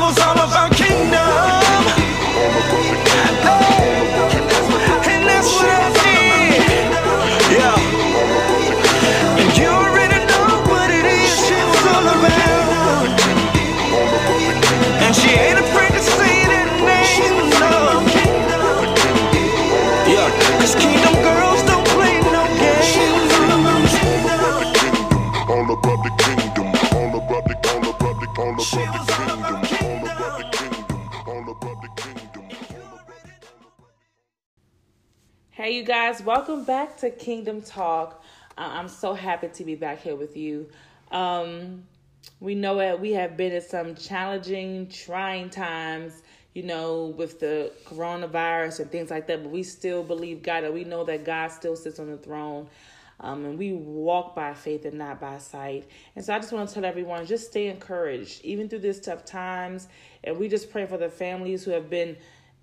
was all about kingdom. Hey, you guys, welcome back to Kingdom Talk. Uh, I'm so happy to be back here with you. Um, we know that we have been in some challenging, trying times, you know, with the coronavirus and things like that, but we still believe God and we know that God still sits on the throne. Um, and we walk by faith and not by sight. And so I just want to tell everyone just stay encouraged, even through these tough times. And we just pray for the families who have been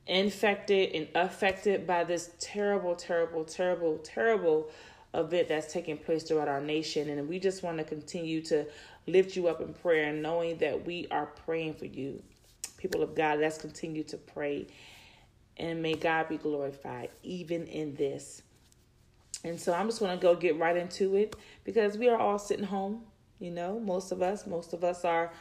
infected and affected by this terrible, terrible, terrible, terrible event that's taking place throughout our nation. And we just want to continue to lift you up in prayer, knowing that we are praying for you. People of God, let's continue to pray. And may God be glorified even in this. And so I'm just going to go get right into it because we are all sitting home. You know, most of us, most of us are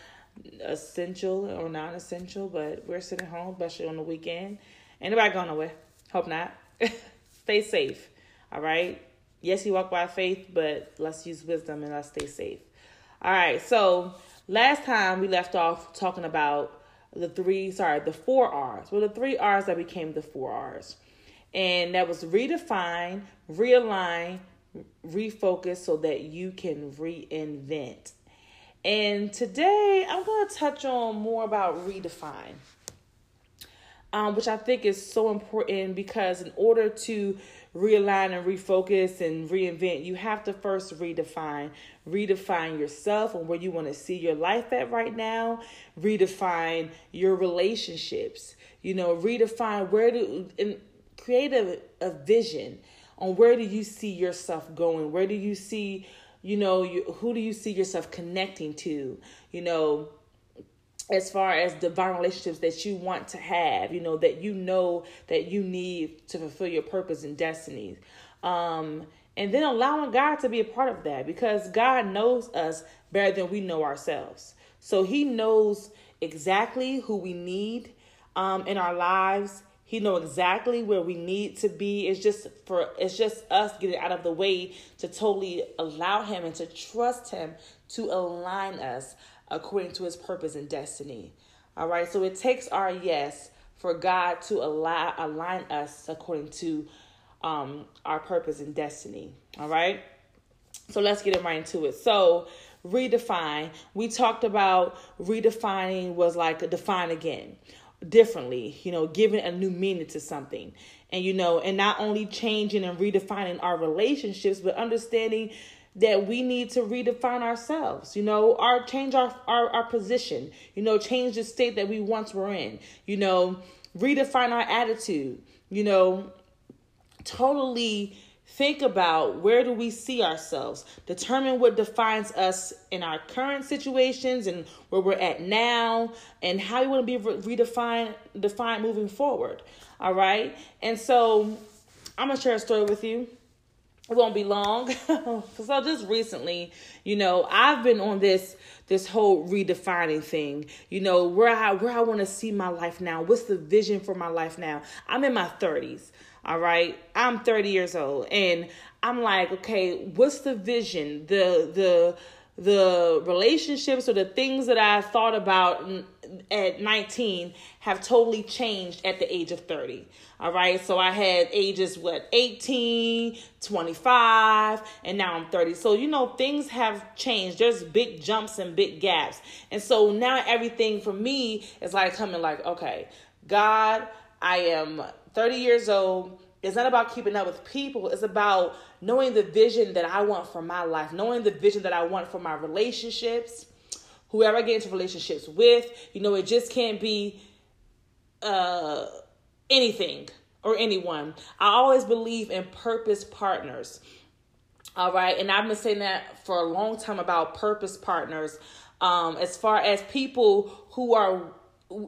essential or non essential, but we're sitting home, especially on the weekend. Ain't nobody going nowhere. Hope not. stay safe. All right. Yes, you walk by faith, but let's use wisdom and let's stay safe. All right. So last time we left off talking about the three, sorry, the four R's. Well, the three R's that became the four R's. And that was redefine, realign, refocus so that you can reinvent. And today I'm going to touch on more about redefine, um, which I think is so important because in order to realign and refocus and reinvent, you have to first redefine. Redefine yourself and where you want to see your life at right now. Redefine your relationships. You know, redefine where to and create a, a vision on where do you see yourself going? Where do you see you know you, who do you see yourself connecting to? You know as far as divine relationships that you want to have you know that you know that you need to fulfill your purpose and destiny um and then allowing god to be a part of that because god knows us better than we know ourselves. So he knows exactly who we need um in our lives he know exactly where we need to be. It's just for it's just us getting out of the way to totally allow him and to trust him to align us according to his purpose and destiny. All right. So it takes our yes for God to allow align us according to um our purpose and destiny. All right. So let's get right into it. So redefine. We talked about redefining was like define again differently, you know, giving a new meaning to something. And, you know, and not only changing and redefining our relationships, but understanding that we need to redefine ourselves, you know, our change our, our, our position, you know, change the state that we once were in, you know, redefine our attitude, you know, totally think about where do we see ourselves? Determine what defines us in our current situations and where we're at now and how you want to be re- redefined defined moving forward all right? And so i'm gonna share a story with you. It won't be long so just recently you know i've been on this this whole redefining thing. You know where i where i want to see my life now. What's the vision for my life now? I'm in my 30s all right. I'm 30 years old and I'm like, okay, what's the vision? The the the relationships or the things that I thought about at 19 have totally changed at the age of 30. All right. So I had ages, what, 18, 25, and now I'm 30. So, you know, things have changed. There's big jumps and big gaps. And so now everything for me is like coming like, okay, God, I am 30 years old. It's not about keeping up with people. It's about knowing the vision that I want for my life, knowing the vision that I want for my relationships, whoever I get into relationships with. You know, it just can't be uh, anything or anyone. I always believe in purpose partners. All right. And I've been saying that for a long time about purpose partners. Um, as far as people who are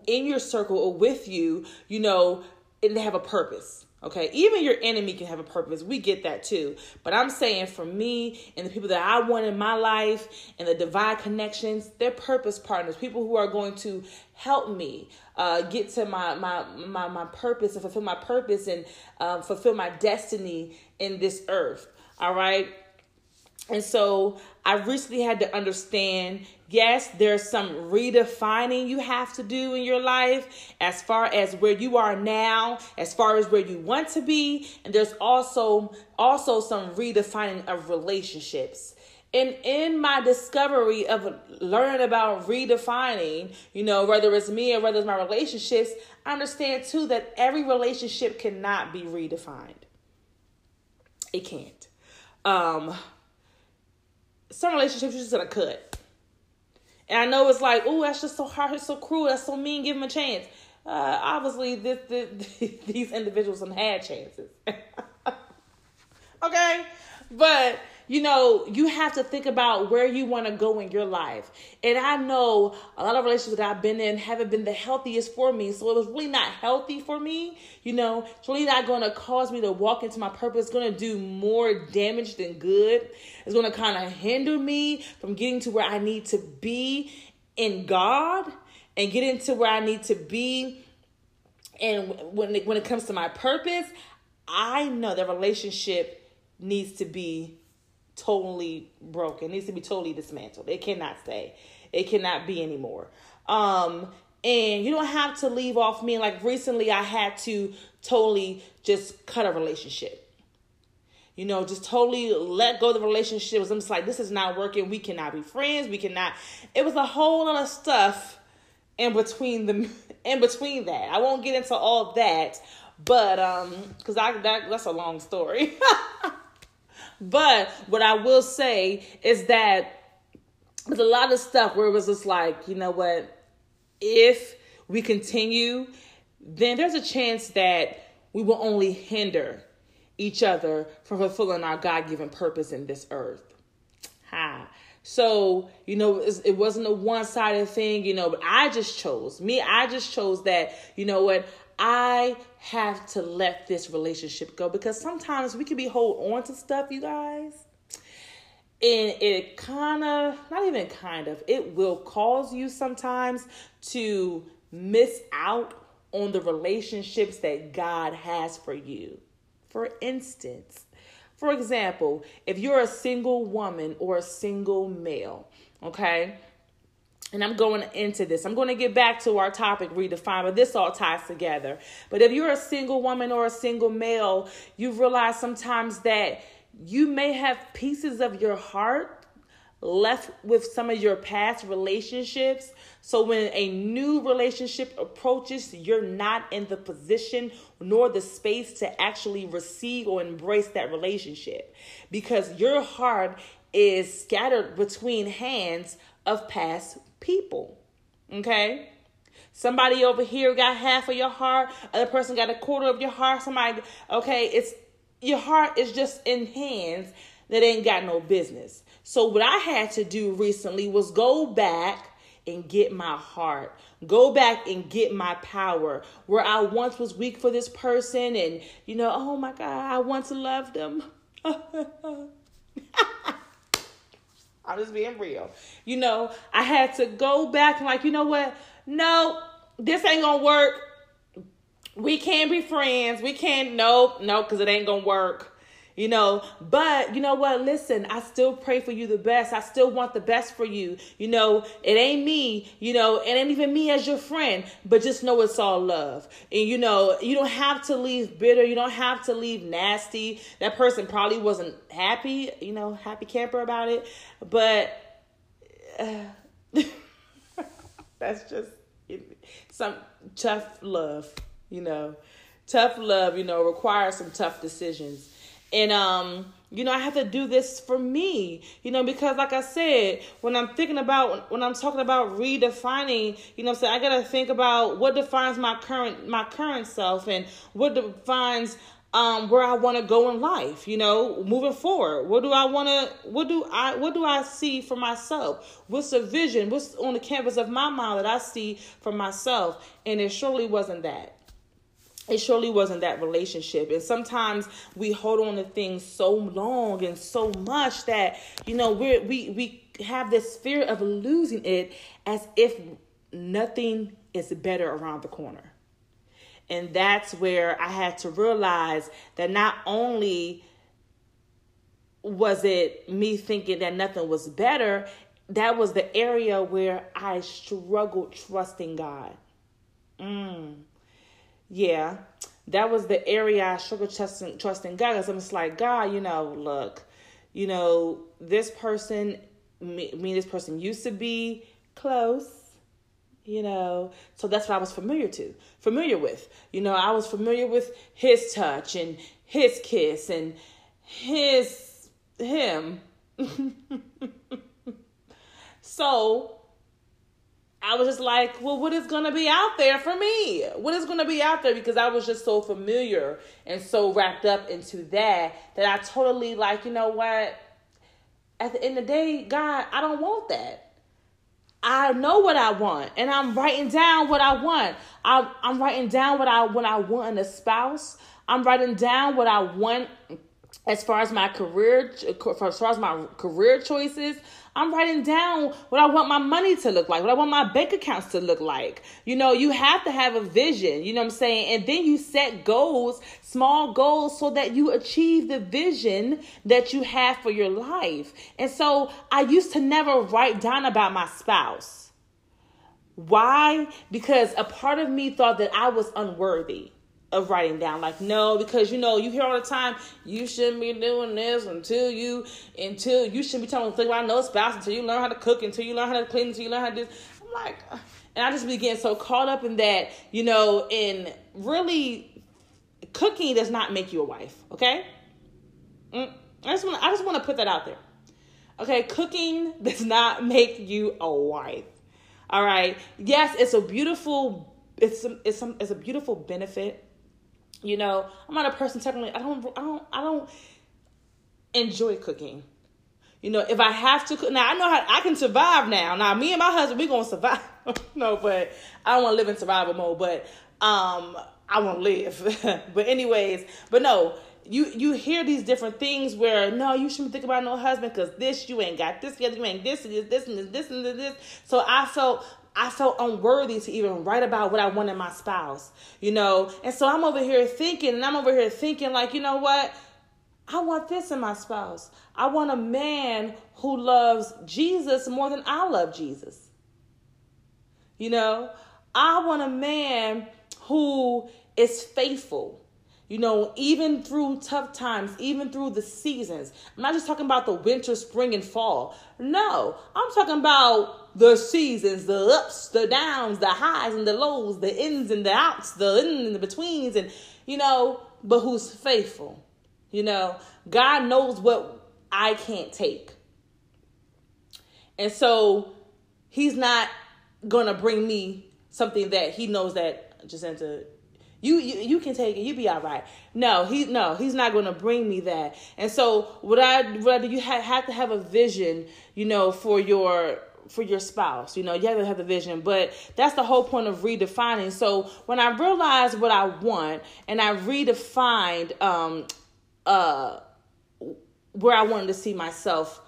in your circle or with you, you know, and they have a purpose. Okay, even your enemy can have a purpose. We get that too. But I'm saying for me and the people that I want in my life and the divine connections, they're purpose partners, people who are going to help me uh, get to my, my my my purpose and fulfill my purpose and um, fulfill my destiny in this earth. All right. And so I recently had to understand yes, there's some redefining you have to do in your life as far as where you are now, as far as where you want to be, and there's also also some redefining of relationships. And in my discovery of learning about redefining, you know, whether it's me or whether it's my relationships, I understand too that every relationship cannot be redefined. It can't. Um, some relationships you're just gonna cut. And I know it's like, oh, that's just so hard, it's so cruel, that's so mean. Give him a chance. Uh, obviously, this, this, these individuals have had chances. okay, but you know, you have to think about where you want to go in your life. And I know a lot of relationships that I've been in haven't been the healthiest for me. So it was really not healthy for me. You know, it's really not going to cause me to walk into my purpose. It's going to do more damage than good. It's going to kind of hinder me from getting to where I need to be in God and get into where I need to be. And when it, when it comes to my purpose, I know that relationship needs to be totally broken. It needs to be totally dismantled. It cannot stay. It cannot be anymore. Um, and you don't have to leave off me. Like recently, I had to totally just cut a relationship. You know, just totally let go of the relationship. I'm just like, this is not working. We cannot be friends. We cannot. It was a whole lot of stuff in between the in between that. I won't get into all that, but um, because I that that's a long story. But what I will say is that there's a lot of stuff where it was just like, you know what, if we continue, then there's a chance that we will only hinder each other from fulfilling our God given purpose in this earth. Ha. So, you know, it wasn't a one sided thing, you know, but I just chose, me, I just chose that, you know what, I have to let this relationship go because sometimes we can be hold on to stuff, you guys. And it kind of, not even kind of, it will cause you sometimes to miss out on the relationships that God has for you. For instance, for example, if you're a single woman or a single male, okay, and I'm going into this. I'm going to get back to our topic, redefine, but this all ties together. But if you're a single woman or a single male, you realize sometimes that you may have pieces of your heart left with some of your past relationships. So when a new relationship approaches, you're not in the position nor the space to actually receive or embrace that relationship because your heart is scattered between hands of past people. Okay? Somebody over here got half of your heart, other person got a quarter of your heart, somebody okay, it's your heart is just in hands that ain't got no business. So what I had to do recently was go back and get my heart. Go back and get my power. Where I once was weak for this person and you know, oh my god, I once loved them. I'm just being real. You know, I had to go back and like, you know what? No, this ain't gonna work. We can't be friends. We can't, nope, nope, because it ain't gonna work you know but you know what? Listen i still pray for you the best. I still want the best for you. You know it ain't me you know it ain't even me as your friend but just know it's all love. And you know you don't have to leave bitter. You don't have to leave nasty. That person probably wasn't happy you know happy camper about it but uh, that's just some tough love you know. Tough love you know requires some tough decisions and um you know i have to do this for me you know because like i said when i'm thinking about when i'm talking about redefining you know so i gotta think about what defines my current my current self and what defines um, where I want to go in life, you know, moving forward. What do I want to, what do I, what do I see for myself? What's the vision? What's on the canvas of my mind that I see for myself? And it surely wasn't that. It surely wasn't that relationship. And sometimes we hold on to things so long and so much that, you know, we're, we, we have this fear of losing it as if nothing is better around the corner. And that's where I had to realize that not only was it me thinking that nothing was better, that was the area where I struggled trusting God. Mm. Yeah, that was the area I struggled trusting, trusting God because I'm just like, God, you know, look, you know, this person, me, me this person used to be close you know. So that's what i was familiar to familiar with. You know i was familiar with his touch and his kiss and his him. So i was just like well what is going to be out there for me what is going to be out there because i was just so familiar and so wrapped up into that that i totally like you know what at the end of the day god i don't want that I know what I want, and I'm writing down what I want. I'm, I'm writing down what I what I want in a spouse. I'm writing down what I want as far as my career, as far as my career choices. I'm writing down what I want my money to look like, what I want my bank accounts to look like. You know, you have to have a vision, you know what I'm saying? And then you set goals, small goals, so that you achieve the vision that you have for your life. And so I used to never write down about my spouse. Why? Because a part of me thought that I was unworthy of writing down. Like no because you know you hear all the time you shouldn't be doing this until you until you shouldn't be telling think about no spouse until you learn how to cook until you learn how to clean until you learn how to do i'm like and i just began so caught up in that you know in really cooking does not make you a wife okay? Mm, i just want i just want to put that out there. Okay cooking does not make you a wife all right? Yes it's a beautiful it's a, it's some it's a beautiful benefit you know, I'm not a person technically. I don't. I don't. I don't enjoy cooking. You know, if I have to cook now, I know how I can survive now. Now, me and my husband, we gonna survive. no, but I don't want to live in survival mode. But um, I want to live. but anyways, but no, you you hear these different things where no, you shouldn't think about no husband because this you ain't got this, you ain't this, and this, this, and this, this, and this. So I felt I felt unworthy to even write about what I wanted in my spouse, you know? And so I'm over here thinking, and I'm over here thinking, like, you know what? I want this in my spouse. I want a man who loves Jesus more than I love Jesus. You know, I want a man who is faithful. You know, even through tough times, even through the seasons. I'm not just talking about the winter, spring, and fall. No, I'm talking about the seasons, the ups, the downs, the highs and the lows, the ins and the outs, the in and the betweens, and you know, but who's faithful. You know, God knows what I can't take. And so he's not gonna bring me something that he knows that Jacinta you, you you can take it. You be all right. No, he no, he's not going to bring me that. And so, what I do, you have, have to have a vision, you know, for your for your spouse. You know, you have to have the vision, but that's the whole point of redefining. So when I realized what I want and I redefined um uh where I wanted to see myself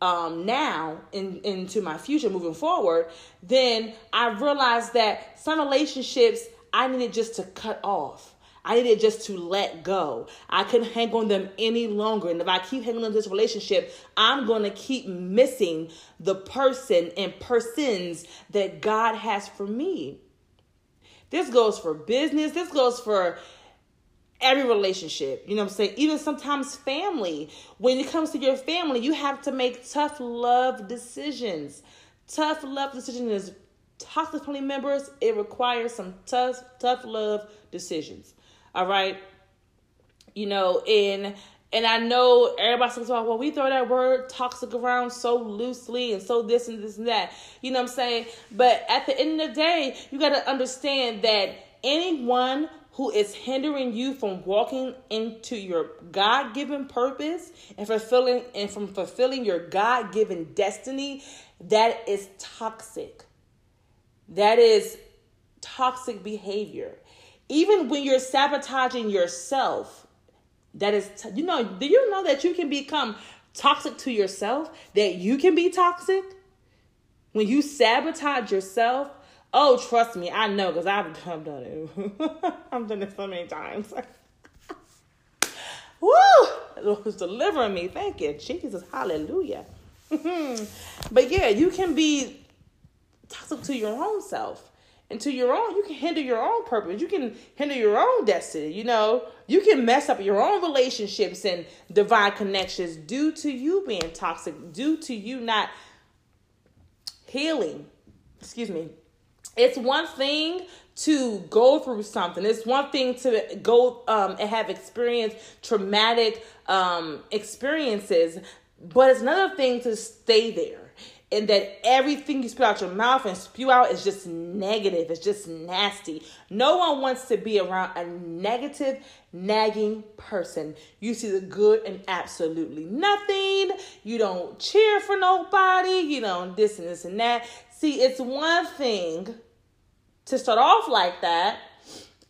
um now in into my future moving forward, then I realized that some relationships I needed just to cut off. I needed just to let go. I couldn't hang on them any longer. And if I keep hanging on this relationship, I'm going to keep missing the person and persons that God has for me. This goes for business, this goes for every relationship. You know what I'm saying? Even sometimes family. When it comes to your family, you have to make tough love decisions. Tough love decisions is toxic family members, it requires some tough, tough love decisions. All right. You know, and and I know everybody talks about, well, we throw that word toxic around so loosely and so this and this and that. You know what I'm saying? But at the end of the day, you got to understand that anyone who is hindering you from walking into your God-given purpose and fulfilling and from fulfilling your God-given destiny, that is toxic. That is toxic behavior. Even when you're sabotaging yourself, that is t- you know, do you know that you can become toxic to yourself? That you can be toxic? When you sabotage yourself, oh, trust me, I know because I've, I've done it. I've done it so many times. Woo! Lord's delivering me. Thank you, Jesus. Hallelujah. but yeah, you can be toxic to your own self and to your own you can hinder your own purpose. You can hinder your own destiny you know? You can mess up your own relationships and divine connections due to you being toxic due to you not healing. Excuse me. It's one thing to go through something. It's one thing to go um, and have experienced traumatic um, experiences but it's another thing to stay there and that everything you spit out your mouth and spew out is just negative. It's just nasty. No one wants to be around a negative, nagging person. You see the good in absolutely nothing. You don't cheer for nobody. You don't this and this and that. See, it's one thing to start off like that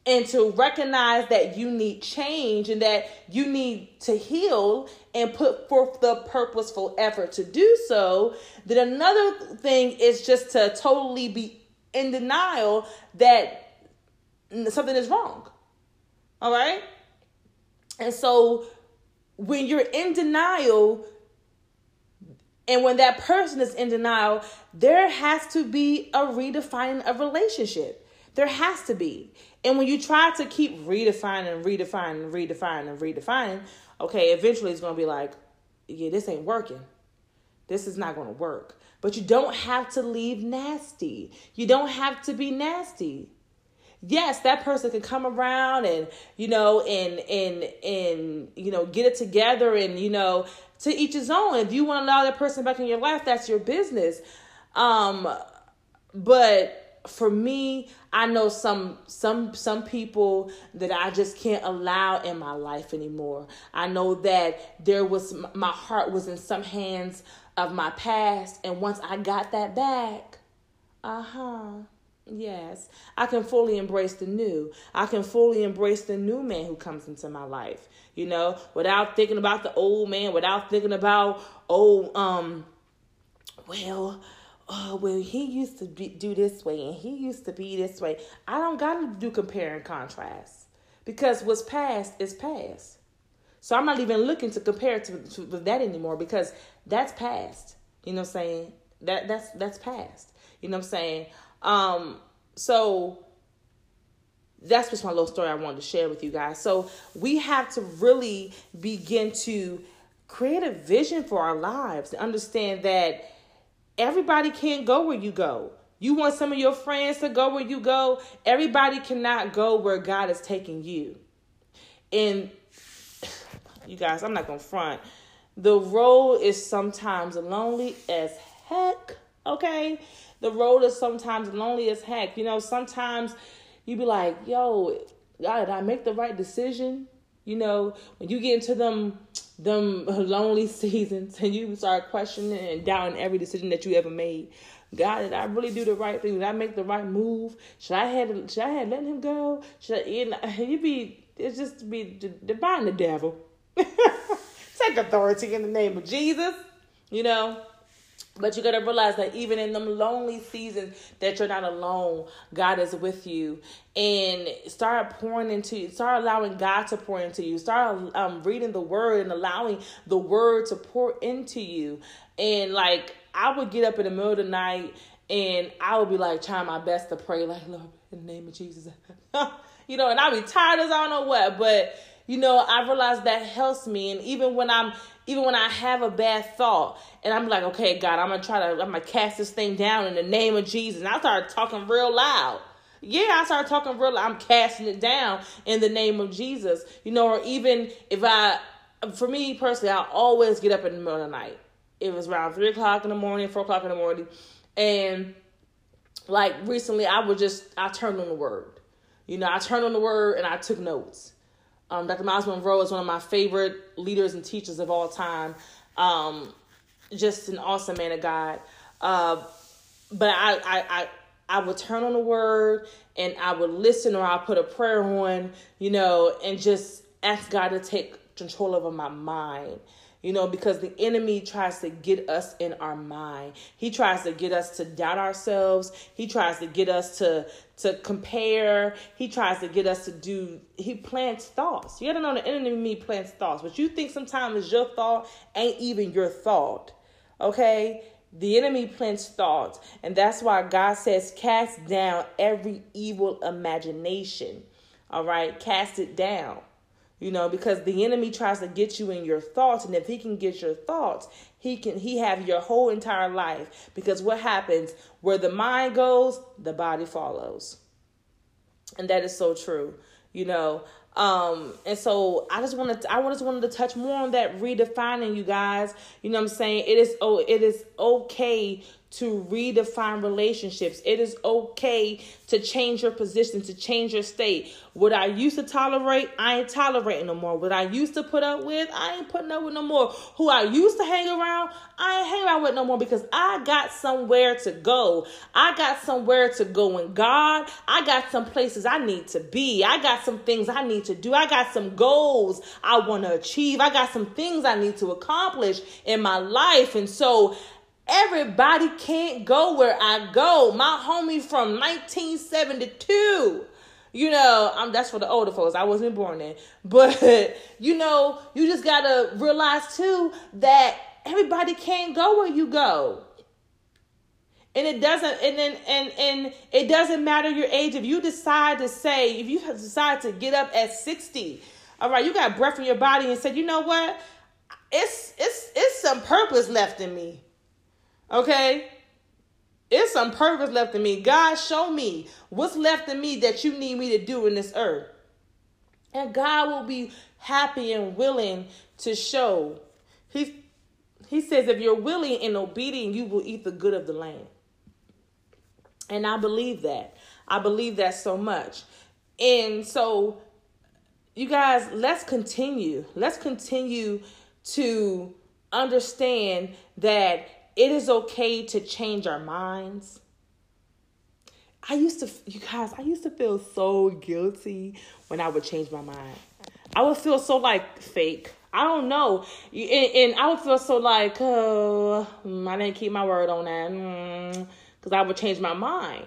and to recognize that you need change and that you need to heal and put forth the purposeful effort to do so, then another thing is just to totally be in denial that something is wrong. All right? And so when you're in denial, and when that person is in denial, there has to be a redefining of relationship. There has to be. And when you try to keep redefining redefining redefining and redefining, okay, eventually it's going to be like, yeah, this ain't working. This is not going to work. But you don't have to leave nasty. You don't have to be nasty. Yes, that person can come around and you know and and and you know get it together and you know to each his own. If you want to allow that person back in your life, that's your business. Um, but for me, I know some some some people that I just can't allow in my life anymore. I know that there was my heart was in some hands of my past and once I got that back, uh-huh. Yes, I can fully embrace the new. I can fully embrace the new man who comes into my life, you know, without thinking about the old man, without thinking about, oh, um, well, oh well he used to be, do this way and he used to be this way. I don't gotta do compare and contrast because what's past is past. So i'm not even looking to compare to, to that anymore because that's past. You know what i'm saying? That that's that's past. You know what i'm saying? Um so that's just my little story i wanted to share with you guys. So we have to really begin to create a vision for our lives and understand that everybody can't go where you go. You want some of your friends to go where you go. Everybody cannot go where God is taking you. And you guys, I'm not going to front. The road is sometimes lonely as heck, okay? The road is sometimes lonely as heck. You know, sometimes you be like, yo, God, did I make the right decision? You know, when you get into them them lonely seasons and you start questioning and doubting every decision that you ever made. God, did I really do the right thing? Did I make the right move? Should I have should I have let him go? Should I, you, know, you be it's just be divine the devil. Take authority in the name of Jesus. You know, but you got to realize that even in them lonely seasons that you're not alone, God is with you. And start pouring into you. Start allowing God to pour into you. Start um, reading the word and allowing the word to pour into you. And like I would get up in the middle of the night and I would be like trying my best to pray, like, Lord, in the name of Jesus. you know, and I'd be tired as I don't know what, but you know, I realize that helps me. And even when I'm, even when I have a bad thought, and I'm like, okay, God, I'm gonna try to, I'm gonna cast this thing down in the name of Jesus. And I start talking real loud. Yeah, I started talking real. Loud. I'm casting it down in the name of Jesus. You know, or even if I, for me personally, I always get up in the middle of the night. It was around three o'clock in the morning, four o'clock in the morning, and like recently, I would just I turned on the word. You know, I turned on the word and I took notes. Um, Dr. Myles Munroe is one of my favorite leaders and teachers of all time. Um, just an awesome man of God. Uh, but I, I, I, I would turn on the word and I would listen or I'll put a prayer on, you know, and just ask God to take control over my mind. You know, because the enemy tries to get us in our mind. He tries to get us to doubt ourselves. He tries to get us to to compare. He tries to get us to do he plants thoughts. You gotta know the enemy plants thoughts. What you think sometimes is your thought ain't even your thought. Okay? The enemy plants thoughts, and that's why God says, cast down every evil imagination. All right, cast it down. You know, because the enemy tries to get you in your thoughts, and if he can get your thoughts, he can he have your whole entire life. Because what happens where the mind goes, the body follows, and that is so true. You know, um, and so I just wanted to, I just wanted to touch more on that redefining you guys. You know what I'm saying? It is oh it is okay to redefine relationships. It is okay to change your position, to change your state. What I used to tolerate, I ain't tolerating no more. What I used to put up with, I ain't putting up with no more. Who I used to hang around, I ain't hanging around with no more because I got somewhere to go. I got somewhere to go in God. I got some places I need to be. I got some things I need to do. I got some goals I want to achieve. I got some things I need to accomplish in my life. And so Everybody can't go where I go. My homie from 1972. You know, I'm that's for the older folks. I wasn't born then. But you know, you just gotta realize too that everybody can't go where you go. And it doesn't and then and and it doesn't matter your age. If you decide to say, if you decide to get up at 60, all right, you got breath in your body and said, you know what? It's it's it's some purpose left in me. Okay? It's some purpose left in me. God, show me what's left in me that you need me to do in this earth. And God will be happy and willing to show. He, he says, if you're willing and obedient, you will eat the good of the land. And I believe that. I believe that so much. And so, you guys, let's continue. Let's continue to understand that it is okay to change our minds. I used to, you guys, I used to feel so guilty when I would change my mind. I would feel so like fake. I don't know. And, and I would feel so like, oh, I didn't keep my word on that. Because mm, I would change my mind,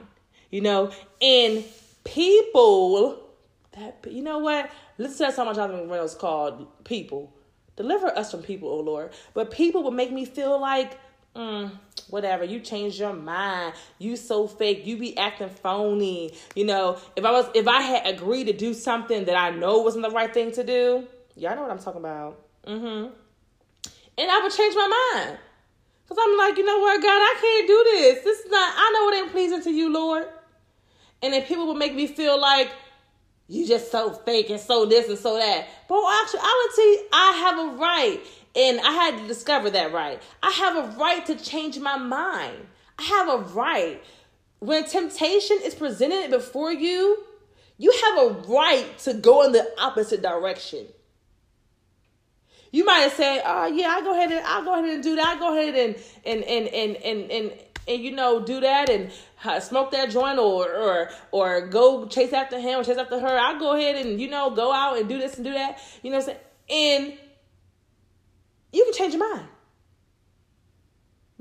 you know? And people, that, you know what? Listen to how much Jonathan McReynolds called people. Deliver us from people, oh Lord. But people would make me feel like, mm, whatever. You change your mind. You so fake. You be acting phony. You know if i was if i had agreed to do something that i know wasn't the right thing to do y'all know what i'm talking about. Mm-hmm. And i would change my mind. Because i'm like you know what god i can't do this. This is not i know it ain't pleasing to you lord. And then people would make me feel like you just so fake and so this and so that. But actually I would say i have a right and I had to discover that right. I have a right to change my mind. I have a right. When temptation is presented before you, you have a right to go in the opposite direction. You might say, "Oh yeah, I go ahead and I'll go ahead and do that. I go ahead and and and and and and, and you know do that and uh, smoke that joint or or or go chase after him or chase after her. I'll go ahead and you know go out and do this and do that. You know what I'm saying? And you can change your mind.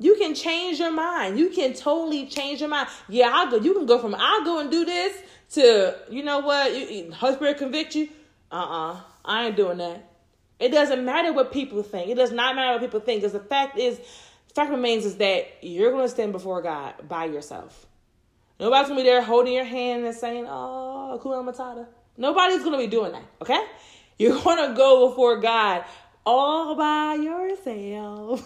You can change your mind. You can totally change your mind. Yeah, I'll go. You can go from I'll go and do this to you know what? You, Spirit convict you. Uh uh-uh, uh I ain't doing that. It doesn't matter what people think. It does not matter what people think. Because the fact is, the fact remains is that you're going to stand before God by yourself. Nobody's going to be there holding your hand and saying, "Oh, Hakuna Matata." Nobody's going to be doing that. Okay, you're going to go before God all by yourself.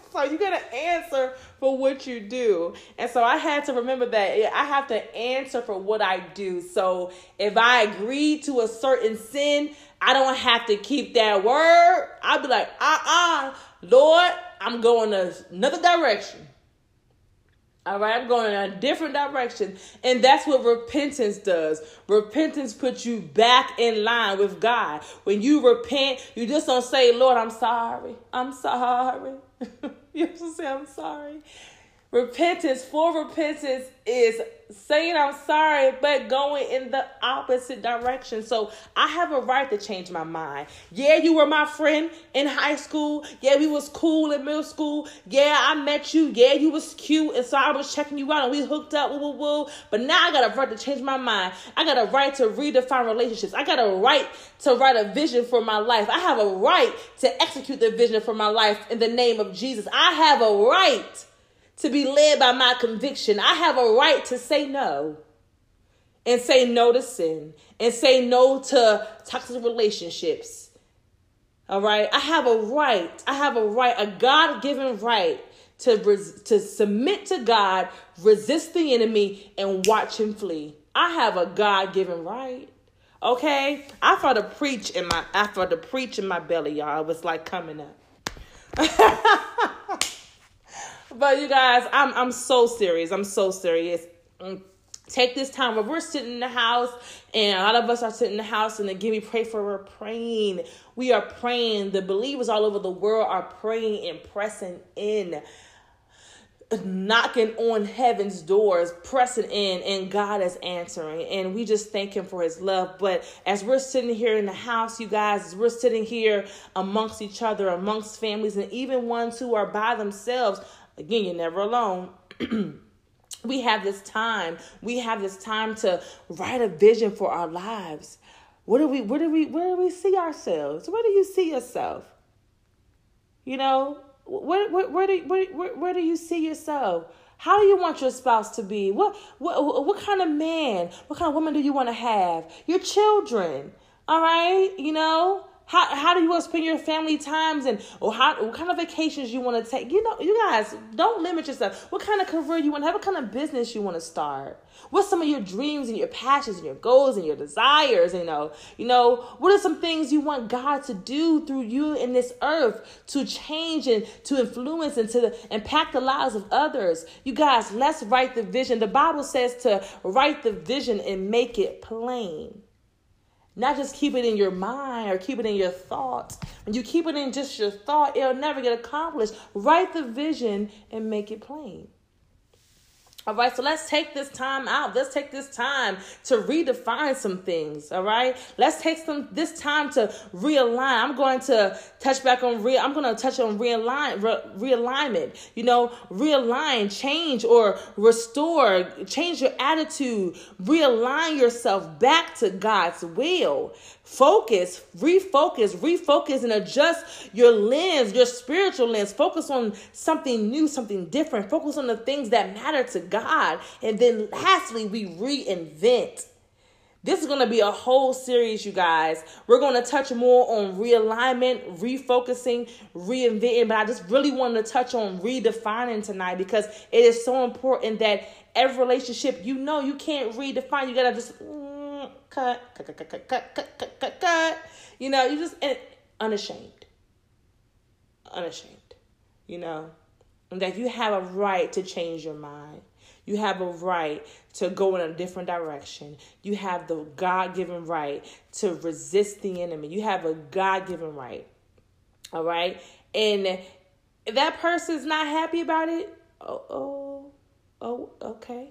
so you got to answer for what you do. And so I had to remember that I have to answer for what I do. So if I agree to a certain sin, I don't have to keep that word. I'll be like, uh uh Lord, I'm going another direction. All right, I'm going in a different direction. And that's what repentance does. Repentance puts you back in line with God. When you repent, you just don't say, Lord, I'm sorry. I'm sorry. you just say, I'm sorry. Repentance, for repentance is saying I'm sorry, but going in the opposite direction. So I have a right to change my mind. Yeah, you were my friend in high school. Yeah, we was cool in middle school. Yeah, I met you. Yeah, you was cute. And so I was checking you out and we hooked up. Woo, woo, woo. But now I got a right to change my mind. I got a right to redefine relationships. I got a right to write a vision for my life. I have a right to execute the vision for my life in the name of Jesus. I have a right to be led by my conviction. I have a right to say no and say no to sin and say no to toxic relationships. All right. I have a right. I have a right, a God given right to, res- to submit to God, resist the enemy, and watch him flee. I have a God given right. Okay. I felt a preach in my I felt a preach in my belly, y'all. It was like coming up. But you guys, I'm I'm so serious. I'm so serious. Mm. Take this time where we're sitting in the house, and a lot of us are sitting in the house, and again, we pray for we're praying. We are praying. The believers all over the world are praying and pressing in knocking on heaven's doors, pressing in, and God is answering. And we just thank Him for His love. But as we're sitting here in the house, you guys, as we're sitting here amongst each other, amongst families, and even ones who are by themselves, Again, you're never alone. we have this time. We have this time to write a vision for our lives. What do we where do we where do we see ourselves? Where do you see yourself? You know, where where, where do where, where, where do you see yourself? How do you want your spouse to be? What what what kind of man, what kind of woman do you want to have? Your children. All right? You know, how, how do you want to spend your family times and or how what kind of vacations you want to take? You know, you guys don't limit yourself. What kind of career you want to have? What kind of business you want to start? What's some of your dreams and your passions and your goals and your desires? You know, you know, what are some things you want God to do through you in this earth to change and to influence and to impact the lives of others? You guys, let's write the vision. The Bible says to write the vision and make it plain. Not just keep it in your mind or keep it in your thoughts. When you keep it in just your thought, it'll never get accomplished. Write the vision and make it plain. All right, so let's take this time out. Let's take this time to redefine some things. All right, let's take some this time to realign. I'm going to touch back on real. I'm going to touch on realign re, realignment. You know, realign, change or restore, change your attitude, realign yourself back to God's will. Focus, refocus, refocus, and adjust your lens, your spiritual lens. Focus on something new, something different. Focus on the things that matter to God. And then lastly, we reinvent. This is going to be a whole series, you guys. We're going to touch more on realignment, refocusing, reinventing, but I just really wanted to touch on redefining tonight because it is so important that every relationship, you know, you can't redefine. You got to just. Cut, cut, cut, cut, cut, cut, cut, cut, cut. You know, you just unashamed, unashamed. You know, and that you have a right to change your mind. You have a right to go in a different direction. You have the God given right to resist the enemy. You have a God given right. All right. And that person's not happy about it, oh, oh, oh, okay.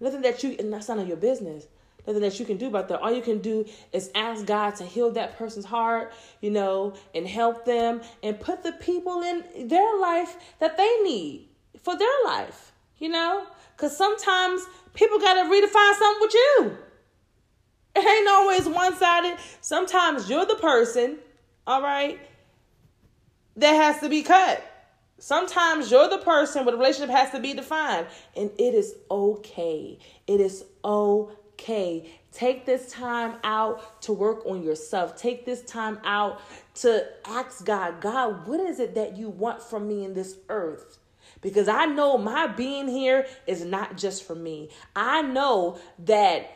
Nothing that you, and that's none of your business nothing that you can do about that. All you can do is ask God to heal that person's heart, you know, and help them and put the people in their life that they need for their life, you know? Because sometimes people got to redefine something with you. It ain't always one sided. Sometimes you're the person, all right, that has to be cut. Sometimes you're the person where the relationship has to be defined. And it is okay. It is okay okay. Take this time out to work on yourself. Take this time out to ask God, God, what is it that you want from me in this earth? Because I know my being here is not just for me. I know that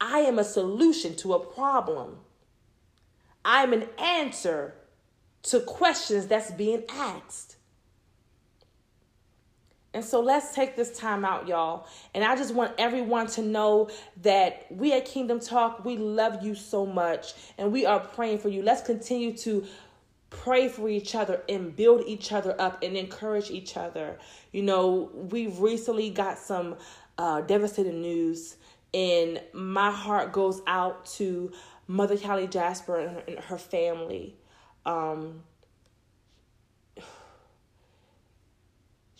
I am a solution to a problem. I'm an answer to questions that's being asked. And so let's take this time out, y'all. And I just want everyone to know that we at Kingdom Talk, we love you so much and we are praying for you. Let's continue to pray for each other and build each other up and encourage each other. You know, we've recently got some uh, devastating news, and my heart goes out to Mother Callie Jasper and her, and her family. Um,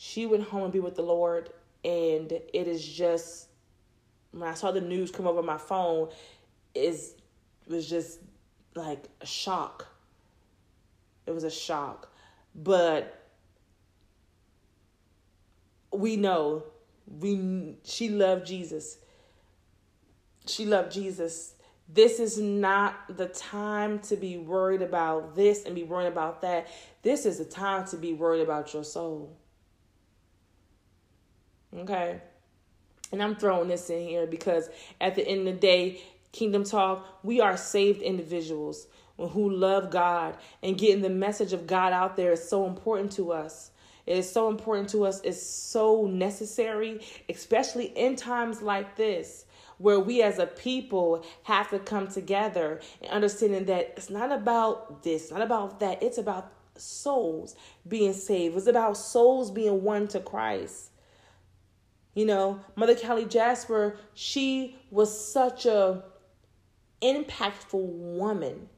she went home and be with the Lord, and it is just when I saw the news come over my phone, is was just like a shock. It was a shock, but we know we she loved Jesus. She loved Jesus. This is not the time to be worried about this and be worried about that. This is the time to be worried about your soul. Okay. And I'm throwing this in here because at the end of the day, Kingdom Talk, we are saved individuals who love God and getting the message of God out there is so important to us. It is so important to us. It's so necessary, especially in times like this, where we as a people have to come together and understanding that it's not about this, not about that. It's about souls being saved. It's about souls being won to Christ. You know, Mother Callie Jasper, she was such a impactful woman.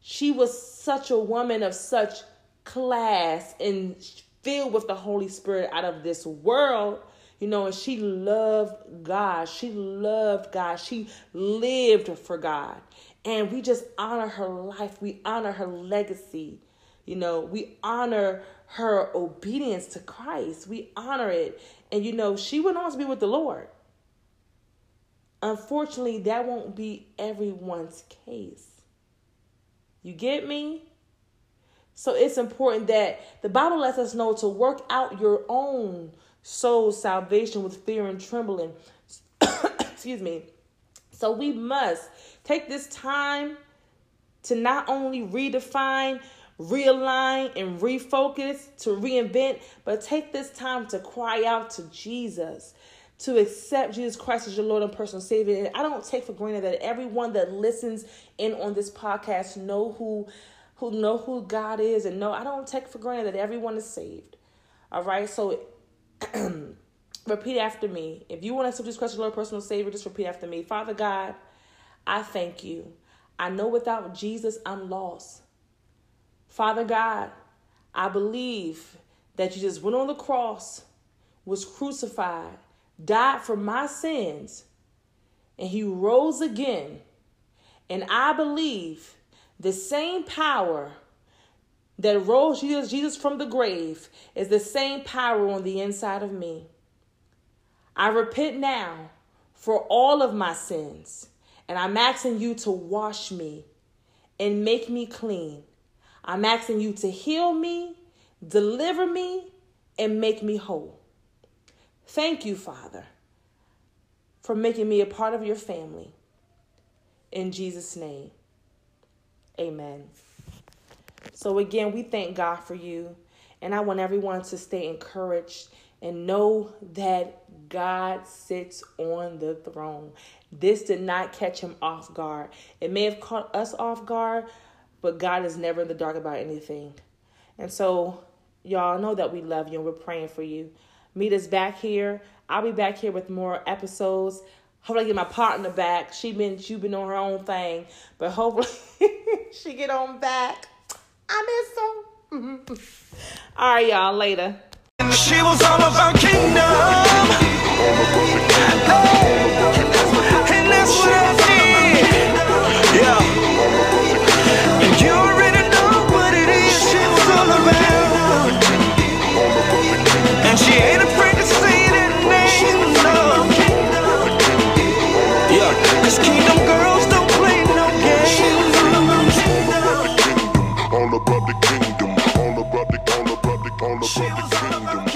She was such a woman of such class and filled with the Holy Spirit out of this world. You know, and she loved God. She loved God. She lived for God. And we just honor her life. We honor her legacy. You know, we honor her obedience to Christ. We honor it. And you know, she went on to be with the Lord. Unfortunately, that won't be everyone's case. You get me? So it's important that the Bible lets us know to work out your own soul salvation with fear and trembling. Excuse me. So we must take this time to not only redefine realign and refocus, to reinvent, but take this time to cry out to Jesus, to accept Jesus Christ as your Lord and personal Savior. And I don't take for granted that everyone that listens in on this podcast know who who know who God is and know I don't take for granted that everyone is saved. All right, so repeat after me. If you want to accept Jesus Christ as your Lord personal Savior, just repeat after me. Father God, I thank you. I know without Jesus I'm lost. Father God, I believe that you just went on the cross, was crucified, died for my sins, and he rose again. And I believe the same power that rose Jesus from the grave is the same power on the inside of me. I repent now for all of my sins, and I'm asking you to wash me and make me clean. I'm asking you to heal me, deliver me, and make me whole. Thank you, Father, for making me a part of your family. In Jesus' name, amen. So, again, we thank God for you. And I want everyone to stay encouraged and know that God sits on the throne. This did not catch him off guard. It may have caught us off guard, but God is never in the dark about anything. And so, y'all know that we love you and we're praying for you. Meet us back here. I'll be back here with more episodes. Hopefully, I get my partner back. She been she been on her own thing, but hopefully she get on back. I miss her. all right, y'all. Later. She was all about kingdom. And that's what about the kingdom.